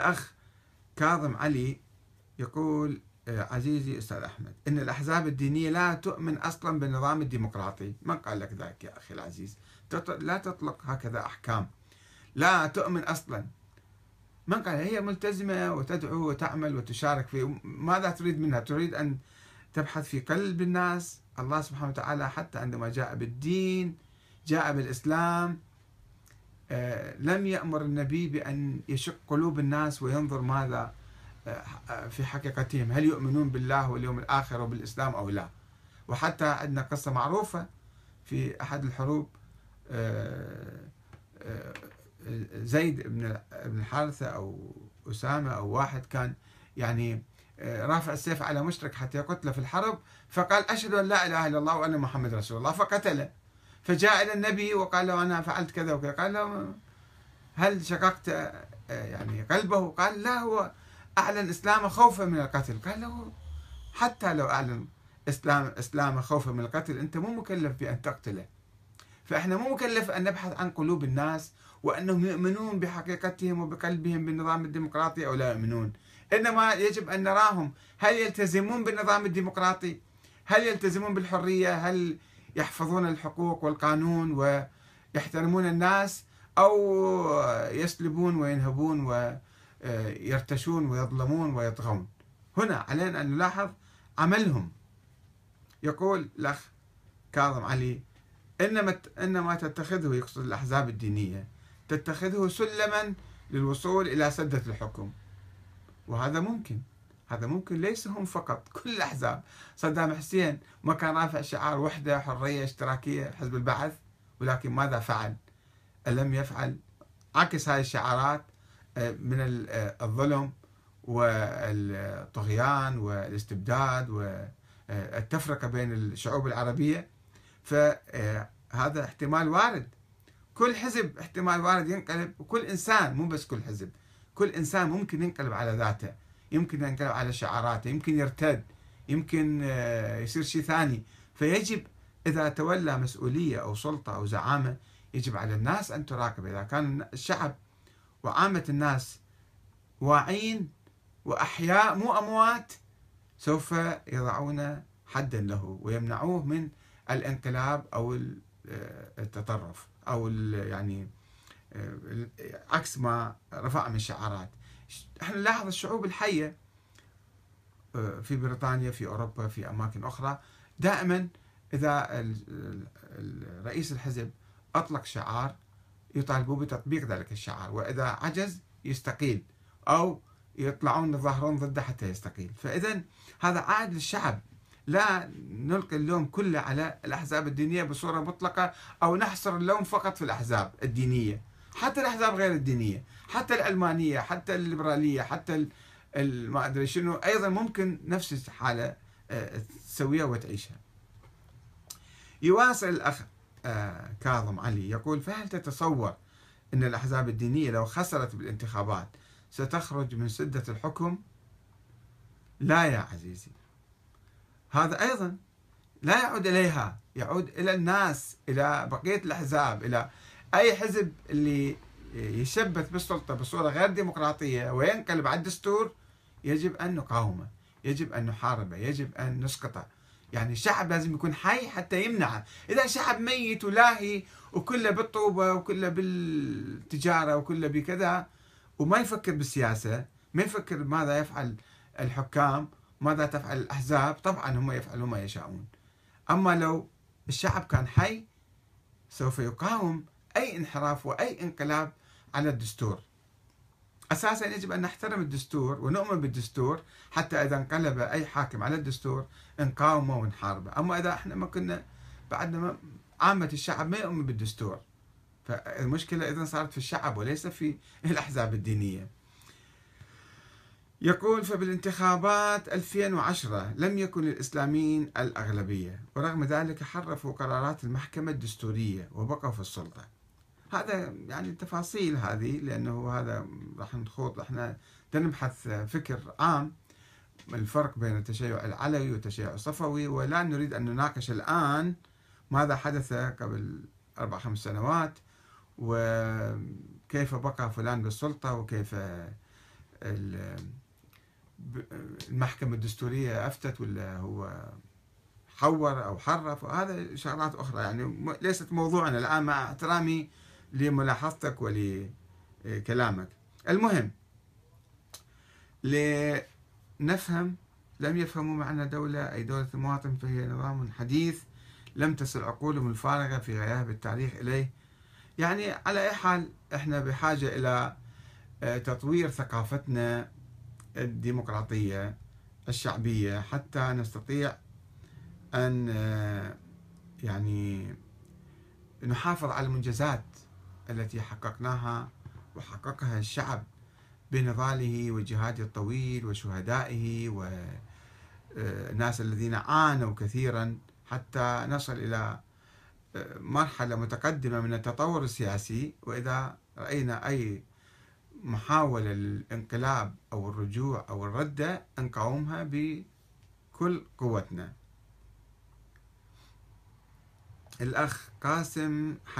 أخ كاظم علي يقول آه، عزيزي أستاذ أحمد إن الأحزاب الدينية لا تؤمن أصلا بالنظام الديمقراطي. من قال لك ذلك يا أخي العزيز؟ لا تطلق هكذا أحكام. لا تؤمن أصلا. من قال؟ هي ملتزمة وتدعو وتعمل وتشارك في ماذا تريد منها؟ تريد أن تبحث في قلب الناس؟ الله سبحانه وتعالى حتى عندما جاء بالدين جاء بالإسلام لم يأمر النبي بأن يشق قلوب الناس وينظر ماذا آه، في حقيقتهم هل يؤمنون بالله واليوم الآخر وبالإسلام أو لا. وحتى عندنا قصة معروفة في أحد الحروب آه، زيد بن الحارثة أو أسامة أو واحد كان يعني رافع السيف على مشرك حتى يقتله في الحرب فقال أشهد أن لا إله إلا الله وأن محمد رسول الله فقتله. فجاء إلى النبي وقال له أنا فعلت كذا وكذا. قال له هل شققت يعني قلبه؟ قال لا هو أعلن إسلامه خوفا من القتل. قال له حتى لو أعلن إسلام إسلامه خوفا من القتل أنت مو مكلف بأن تقتله. فإحنا مو مكلف أن نبحث عن قلوب الناس وأنهم يؤمنون بحقيقتهم وبقلبهم بالنظام الديمقراطي أو لا يؤمنون. إنما يجب أن نراهم. هل يلتزمون بالنظام الديمقراطي؟ هل يلتزمون بالحرية؟ هل يحفظون الحقوق والقانون ويحترمون الناس أو يسلبون وينهبون ويرتشون ويظلمون ويطغون. هنا علينا أن نلاحظ عملهم. يقول الأخ كاظم علي إنما إنما تتخذه يقصد الأحزاب الدينية تتخذه سلما للوصول إلى سدة الحكم. وهذا ممكن. هذا ممكن ليس هم فقط كل الأحزاب. صدام حسين ما كان رافع شعار وحدة حرية اشتراكية حزب البعث ولكن ماذا فعل؟ ألم يفعل. عكس هذه الشعارات آه، من آه، الظلم والطغيان والاستبداد والتفرقة بين الشعوب العربية. فهذا احتمال وارد. كل حزب احتمال وارد ينقلب. وكل إنسان مو بس كل حزب كل إنسان ممكن ينقلب على ذاته. يمكن ينقلب على شعاراته يمكن يرتد يمكن آه، يصير شيء ثاني. فيجب إذا تولى مسؤولية أو سلطة أو زعامة يجب على الناس أن تراقب. إذا كان الشعب وعامة الناس واعين وأحياء مو أموات سوف يضعون حدا له ويمنعوه من الانقلاب أو آه، التطرف أو يعني آه، عكس ما رفع من شعارات إحنا نلاحظ الشعوب الحية آه، في بريطانيا في أوروبا في أماكن أخرى دائما إذا رئيس الحزب أطلق شعار يطالبوا بتطبيق ذلك الشعار وإذا عجز يستقيل أو يطلعون يظاهرون ضده حتى يستقيل. فإذا هذا عائد للشعب. لا نلقي اللوم كله على الأحزاب الدينية بصورة مطلقة أو نحصر اللوم فقط في الأحزاب الدينية. حتى الأحزاب غير الدينية حتى العلمانية حتى الليبرالية حتى ما أدري شنو أيضا ممكن نفس الحالة آه، تسويها وتعيشها. يواصل الأخ آه، كاظم علي يقول فهل تتصور أن الأحزاب الدينية لو خسرت بالانتخابات ستخرج من سدة الحكم؟ لا يا عزيزي. هذا أيضا لا يعود إليها يعود إلى الناس إلى بقية الأحزاب إلى أي حزب اللي يشبث بالسلطة بصورة غير ديمقراطية وينقلب على الدستور يجب أن نقاومه يجب أن نحاربه يجب أن نسقطه. يعني الشعب لازم يكون حي حتى يمنعه. إذا شعب ميت ولاهي وكله بالطوبة وكله بالتجارة وكله بكذا وما يفكر بالسياسة ما يفكر ماذا يفعل الحكام ماذا تفعل الأحزاب طبعا هم يفعلون ما يشاءون. أما لو الشعب كان حي سوف يقاوم أي انحراف وأي انقلاب على الدستور. أساسا يجب أن نحترم الدستور ونؤمن بالدستور حتى إذا انقلب أي حاكم على الدستور نقاومه ونحاربه أما إذا إحنا ما كنا بعدنا عامة الشعب ما يؤمن بالدستور فالمشكلة إذا صارت في الشعب وليس في الأحزاب الدينية. يقول فبالانتخابات 2010 لم يكن الإسلاميين الأغلبية ورغم ذلك حرفوا قرارات المحكمة الدستورية وبقوا في السلطة. هذا يعني تفاصيل هذه لأنه هذا راح نخوض إحنا نبحث فكر عام الفرق بين التشيع العلوي والتشيع الصفوي ولا نريد أن نناقش الآن ماذا حدث قبل أربع خمس سنوات وكيف بقى فلان بالسلطة وكيف المحكمة الدستورية أفتت ولا هو حور أو حرف وهذا شغلات أخرى يعني ليست موضوعنا الآن مع احترامي لملاحظتك ولكلامك. المهم لنفهم لم يفهموا معنى دولة أي دولة المواطن فهي نظام حديث لم تصل عقولهم الفارغة في غياب التاريخ إليه. يعني على أي حال إحنا بحاجة إلى آه، تطوير ثقافتنا الديمقراطية الشعبية حتى نستطيع أن آه، يعني نحافظ على المنجزات التي حققناها وحققها الشعب بنضاله وجهاده الطويل وشهدائه والناس الذين عانوا كثيرا حتى نصل إلى آه، مرحلة متقدمة من التطور السياسي. وإذا رأينا أي محاولة للانقلاب أو الرجوع أو الردة نقاومها بكل قوتنا. الأخ قاسم